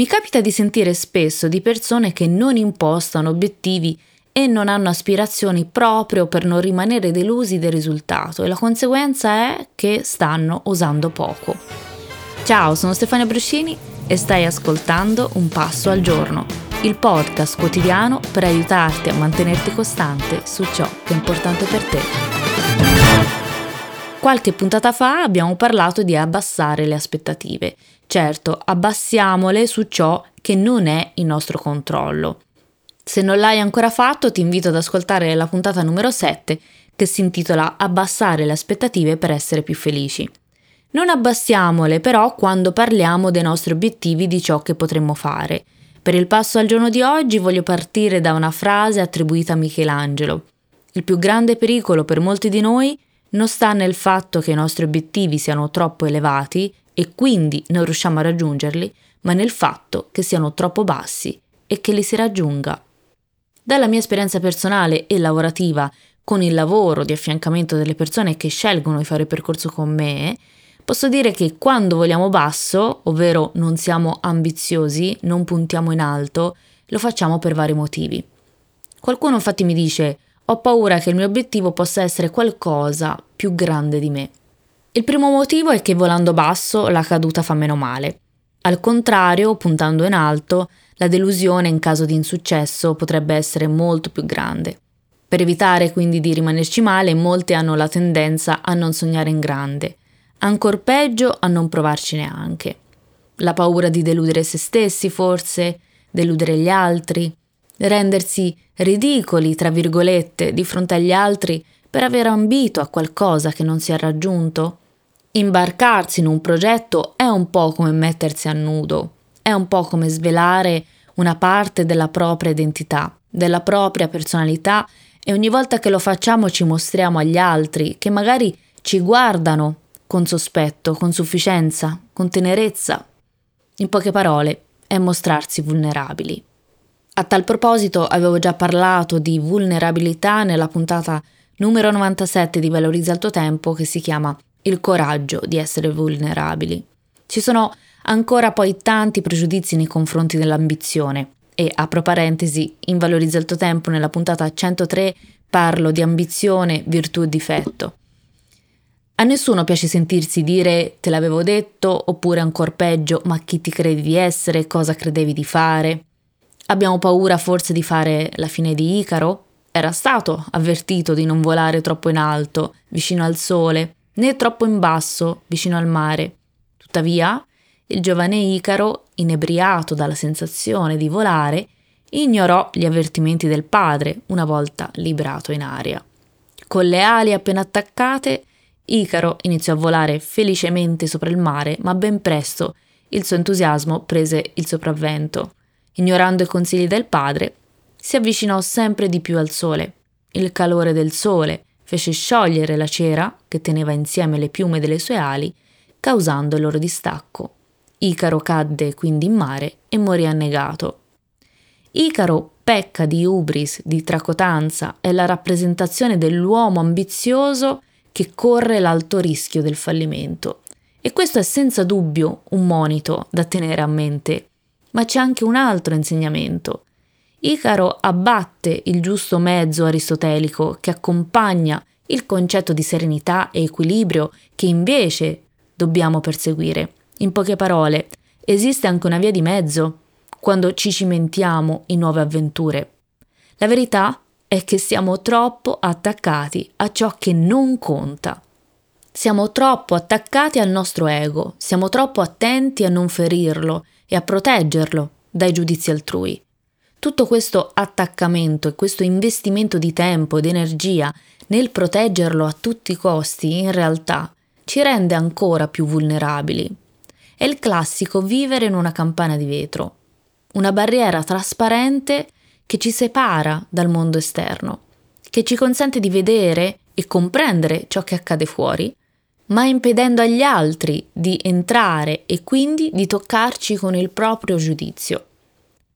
Mi capita di sentire spesso di persone che non impostano obiettivi e non hanno aspirazioni proprio per non rimanere delusi del risultato e la conseguenza è che stanno usando poco. Ciao, sono Stefania Bruscini e stai ascoltando Un Passo al Giorno, il podcast quotidiano per aiutarti a mantenerti costante su ciò che è importante per te. Qualche puntata fa abbiamo parlato di abbassare le aspettative Certo, abbassiamole su ciò che non è in nostro controllo. Se non l'hai ancora fatto, ti invito ad ascoltare la puntata numero 7 che si intitola Abbassare le aspettative per essere più felici. Non abbassiamole però quando parliamo dei nostri obiettivi di ciò che potremmo fare. Per il passo al giorno di oggi voglio partire da una frase attribuita a Michelangelo. Il più grande pericolo per molti di noi non sta nel fatto che i nostri obiettivi siano troppo elevati, e quindi non riusciamo a raggiungerli, ma nel fatto che siano troppo bassi e che li si raggiunga. Dalla mia esperienza personale e lavorativa con il lavoro di affiancamento delle persone che scelgono di fare il percorso con me, posso dire che quando vogliamo basso, ovvero non siamo ambiziosi, non puntiamo in alto, lo facciamo per vari motivi. Qualcuno infatti mi dice ho paura che il mio obiettivo possa essere qualcosa più grande di me. Il primo motivo è che volando basso la caduta fa meno male. Al contrario, puntando in alto, la delusione in caso di insuccesso potrebbe essere molto più grande. Per evitare quindi di rimanerci male, molti hanno la tendenza a non sognare in grande, ancor peggio a non provarci neanche. La paura di deludere se stessi, forse, deludere gli altri, rendersi ridicoli, tra virgolette, di fronte agli altri per aver ambito a qualcosa che non si è raggiunto, Imbarcarsi in un progetto è un po' come mettersi a nudo, è un po' come svelare una parte della propria identità, della propria personalità e ogni volta che lo facciamo ci mostriamo agli altri che magari ci guardano con sospetto, con sufficienza, con tenerezza. In poche parole, è mostrarsi vulnerabili. A tal proposito avevo già parlato di vulnerabilità nella puntata numero 97 di Valorizza il tuo tempo che si chiama il coraggio di essere vulnerabili. Ci sono ancora poi tanti pregiudizi nei confronti dell'ambizione e, apro parentesi, in Valorizza il tuo tempo nella puntata 103 parlo di ambizione, virtù e difetto. A nessuno piace sentirsi dire te l'avevo detto oppure ancora peggio ma chi ti credi di essere, cosa credevi di fare. Abbiamo paura forse di fare la fine di Icaro? Era stato avvertito di non volare troppo in alto, vicino al sole, né troppo in basso, vicino al mare. Tuttavia, il giovane Icaro, inebriato dalla sensazione di volare, ignorò gli avvertimenti del padre una volta liberato in aria. Con le ali appena attaccate, Icaro iniziò a volare felicemente sopra il mare, ma ben presto il suo entusiasmo prese il sopravvento. Ignorando i consigli del padre, si avvicinò sempre di più al sole. Il calore del sole, fece sciogliere la cera che teneva insieme le piume delle sue ali, causando il loro distacco. Icaro cadde quindi in mare e morì annegato. Icaro pecca di ubris, di tracotanza, è la rappresentazione dell'uomo ambizioso che corre l'alto rischio del fallimento. E questo è senza dubbio un monito da tenere a mente. Ma c'è anche un altro insegnamento. Icaro abbatte il giusto mezzo aristotelico che accompagna il concetto di serenità e equilibrio che invece dobbiamo perseguire. In poche parole, esiste anche una via di mezzo quando ci cimentiamo in nuove avventure. La verità è che siamo troppo attaccati a ciò che non conta. Siamo troppo attaccati al nostro ego, siamo troppo attenti a non ferirlo e a proteggerlo dai giudizi altrui. Tutto questo attaccamento e questo investimento di tempo ed energia nel proteggerlo a tutti i costi, in realtà, ci rende ancora più vulnerabili. È il classico vivere in una campana di vetro, una barriera trasparente che ci separa dal mondo esterno, che ci consente di vedere e comprendere ciò che accade fuori, ma impedendo agli altri di entrare e quindi di toccarci con il proprio giudizio.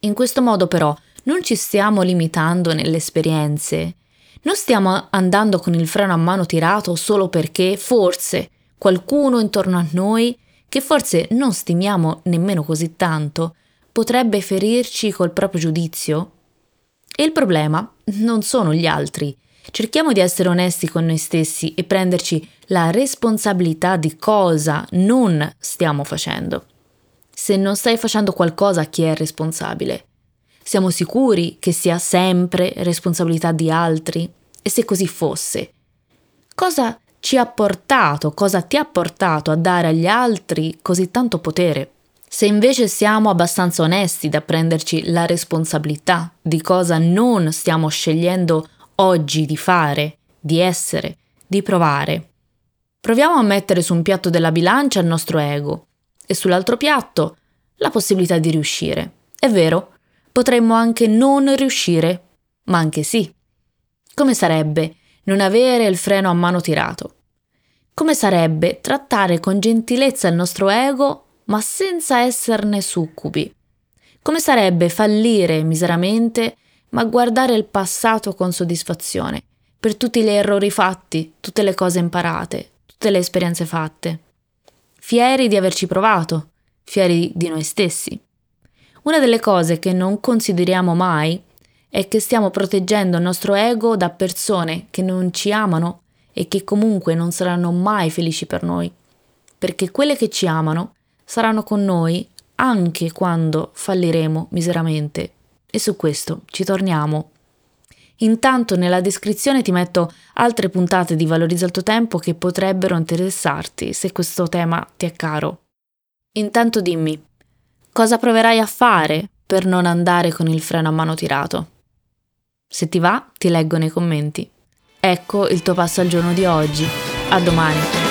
In questo modo però non ci stiamo limitando nelle esperienze, non stiamo andando con il freno a mano tirato solo perché forse qualcuno intorno a noi, che forse non stimiamo nemmeno così tanto, potrebbe ferirci col proprio giudizio? E il problema non sono gli altri. Cerchiamo di essere onesti con noi stessi e prenderci la responsabilità di cosa non stiamo facendo. Se non stai facendo qualcosa, chi è responsabile? Siamo sicuri che sia sempre responsabilità di altri? E se così fosse, cosa ci ha portato, cosa ti ha portato a dare agli altri così tanto potere? Se invece siamo abbastanza onesti da prenderci la responsabilità di cosa non stiamo scegliendo oggi di fare, di essere, di provare, proviamo a mettere su un piatto della bilancia il nostro ego e sull'altro piatto la possibilità di riuscire. È vero, potremmo anche non riuscire, ma anche sì. Come sarebbe non avere il freno a mano tirato? Come sarebbe trattare con gentilezza il nostro ego, ma senza esserne succubi? Come sarebbe fallire miseramente, ma guardare il passato con soddisfazione, per tutti gli errori fatti, tutte le cose imparate, tutte le esperienze fatte? Fieri di averci provato, fieri di noi stessi. Una delle cose che non consideriamo mai è che stiamo proteggendo il nostro ego da persone che non ci amano e che comunque non saranno mai felici per noi, perché quelle che ci amano saranno con noi anche quando falliremo miseramente. E su questo ci torniamo. Intanto nella descrizione ti metto altre puntate di Valorizza il tuo tempo che potrebbero interessarti se questo tema ti è caro. Intanto dimmi, Cosa proverai a fare per non andare con il freno a mano tirato? Se ti va, ti leggo nei commenti. Ecco il tuo passo al giorno di oggi. A domani!